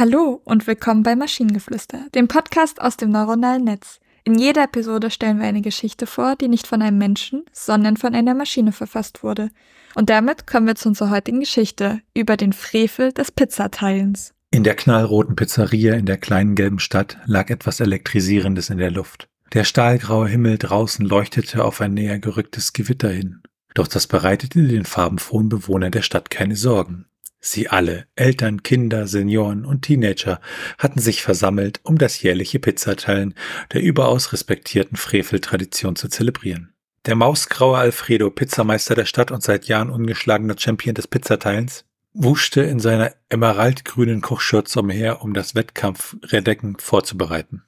Hallo und willkommen bei Maschinengeflüster, dem Podcast aus dem neuronalen Netz. In jeder Episode stellen wir eine Geschichte vor, die nicht von einem Menschen, sondern von einer Maschine verfasst wurde. Und damit kommen wir zu unserer heutigen Geschichte über den Frevel des Pizzateilens. In der knallroten Pizzeria in der kleinen gelben Stadt lag etwas Elektrisierendes in der Luft. Der stahlgraue Himmel draußen leuchtete auf ein näher gerücktes Gewitter hin. Doch das bereitete den farbenfrohen Bewohnern der Stadt keine Sorgen. Sie alle, Eltern, Kinder, Senioren und Teenager, hatten sich versammelt, um das jährliche Pizzateilen der überaus respektierten Frevel-Tradition zu zelebrieren. Der mausgraue Alfredo, Pizzameister der Stadt und seit Jahren ungeschlagener Champion des Pizzateilens, wuschte in seiner emeraldgrünen Kochschürze umher, um das Wettkampfredecken vorzubereiten.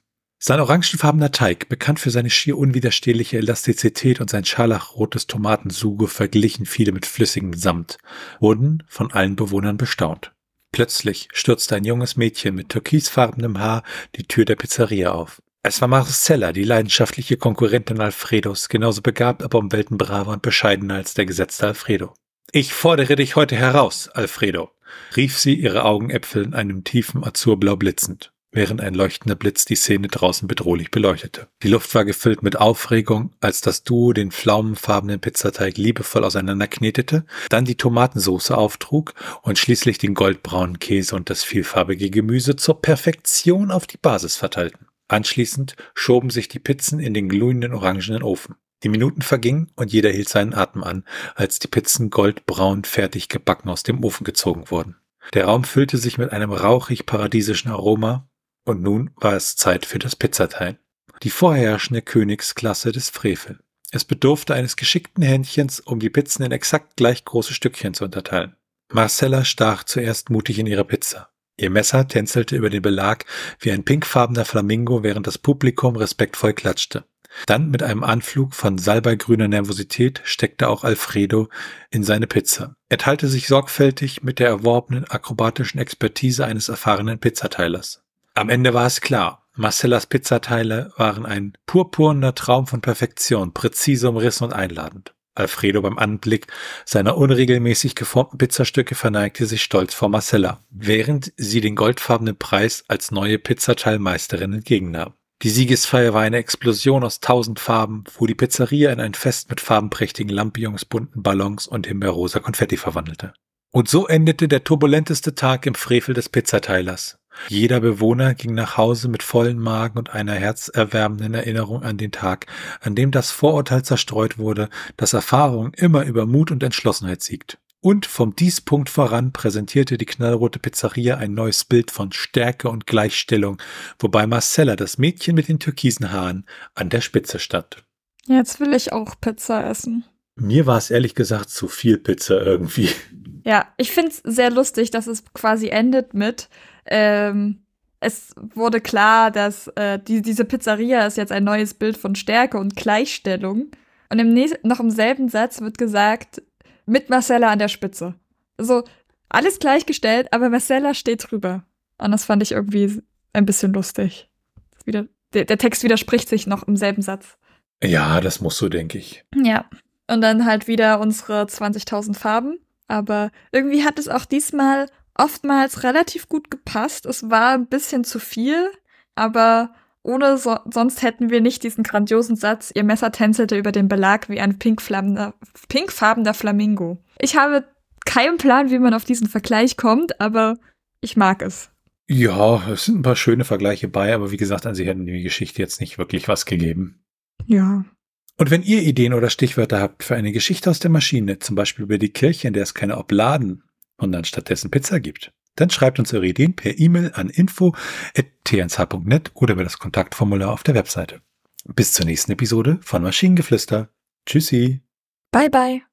Sein orangenfarbener Teig, bekannt für seine schier unwiderstehliche Elastizität und sein scharlachrotes Tomatensuge, verglichen viele mit flüssigem Samt, wurden von allen Bewohnern bestaunt. Plötzlich stürzte ein junges Mädchen mit türkisfarbenem Haar die Tür der Pizzeria auf. Es war Marcella, die leidenschaftliche Konkurrentin Alfredos, genauso begabt, aber um Welten braver und bescheidener als der gesetzte Alfredo. Ich fordere dich heute heraus, Alfredo, rief sie, ihre Augenäpfel in einem tiefen Azurblau blitzend während ein leuchtender Blitz die Szene draußen bedrohlich beleuchtete. Die Luft war gefüllt mit Aufregung, als das Duo den pflaumenfarbenen Pizzateig liebevoll auseinanderknetete, dann die Tomatensauce auftrug und schließlich den goldbraunen Käse und das vielfarbige Gemüse zur Perfektion auf die Basis verteilten. Anschließend schoben sich die Pizzen in den glühenden orangenen Ofen. Die Minuten vergingen und jeder hielt seinen Atem an, als die Pizzen goldbraun fertig gebacken aus dem Ofen gezogen wurden. Der Raum füllte sich mit einem rauchig paradiesischen Aroma und nun war es Zeit für das Pizzateilen. Die vorherrschende Königsklasse des Frevel. Es bedurfte eines geschickten Händchens, um die Pizzen in exakt gleich große Stückchen zu unterteilen. Marcella stach zuerst mutig in ihre Pizza. Ihr Messer tänzelte über den Belag wie ein pinkfarbener Flamingo, während das Publikum respektvoll klatschte. Dann mit einem Anflug von salbeigrüner Nervosität steckte auch Alfredo in seine Pizza. Er teilte sich sorgfältig mit der erworbenen akrobatischen Expertise eines erfahrenen Pizzateilers. Am Ende war es klar. Marcellas Pizzateile waren ein purpurner Traum von Perfektion, präzise umrissen und einladend. Alfredo beim Anblick seiner unregelmäßig geformten Pizzastücke verneigte sich stolz vor Marcella, während sie den goldfarbenen Preis als neue Pizzateilmeisterin entgegennahm. Die Siegesfeier war eine Explosion aus tausend Farben, wo die Pizzeria in ein Fest mit farbenprächtigen Lampions, bunten Ballons und himbeerrosa Konfetti verwandelte. Und so endete der turbulenteste Tag im Frevel des Pizzateilers. Jeder Bewohner ging nach Hause mit vollen Magen und einer herzerwärmenden Erinnerung an den Tag, an dem das Vorurteil zerstreut wurde, dass Erfahrung immer über Mut und Entschlossenheit siegt. Und vom Diespunkt voran präsentierte die knallrote Pizzeria ein neues Bild von Stärke und Gleichstellung, wobei Marcella, das Mädchen mit den türkisen Haaren, an der Spitze stand. Jetzt will ich auch Pizza essen. Mir war es ehrlich gesagt zu viel Pizza irgendwie. Ja, ich finde es sehr lustig, dass es quasi endet mit, ähm, es wurde klar, dass äh, die, diese Pizzeria ist jetzt ein neues Bild von Stärke und Gleichstellung. Und im noch im selben Satz wird gesagt, mit Marcella an der Spitze. Also alles gleichgestellt, aber Marcella steht drüber. Und das fand ich irgendwie ein bisschen lustig. Wieder, der, der Text widerspricht sich noch im selben Satz. Ja, das muss so, denke ich. Ja. Und dann halt wieder unsere 20.000 Farben. Aber irgendwie hat es auch diesmal oftmals relativ gut gepasst. Es war ein bisschen zu viel, aber ohne so sonst hätten wir nicht diesen grandiosen Satz, ihr Messer tänzelte über den Belag wie ein pinkfarbener, pinkfarbener Flamingo. Ich habe keinen Plan, wie man auf diesen Vergleich kommt, aber ich mag es. Ja, es sind ein paar schöne Vergleiche bei, aber wie gesagt, an sie hätten die Geschichte jetzt nicht wirklich was gegeben. Ja. Und wenn ihr Ideen oder Stichwörter habt für eine Geschichte aus der Maschine, zum Beispiel über die Kirche, in der es keine Obladen und dann stattdessen Pizza gibt, dann schreibt uns eure Ideen per E-Mail an info.tnsh.net oder über das Kontaktformular auf der Webseite. Bis zur nächsten Episode von Maschinengeflüster. Tschüssi. Bye bye.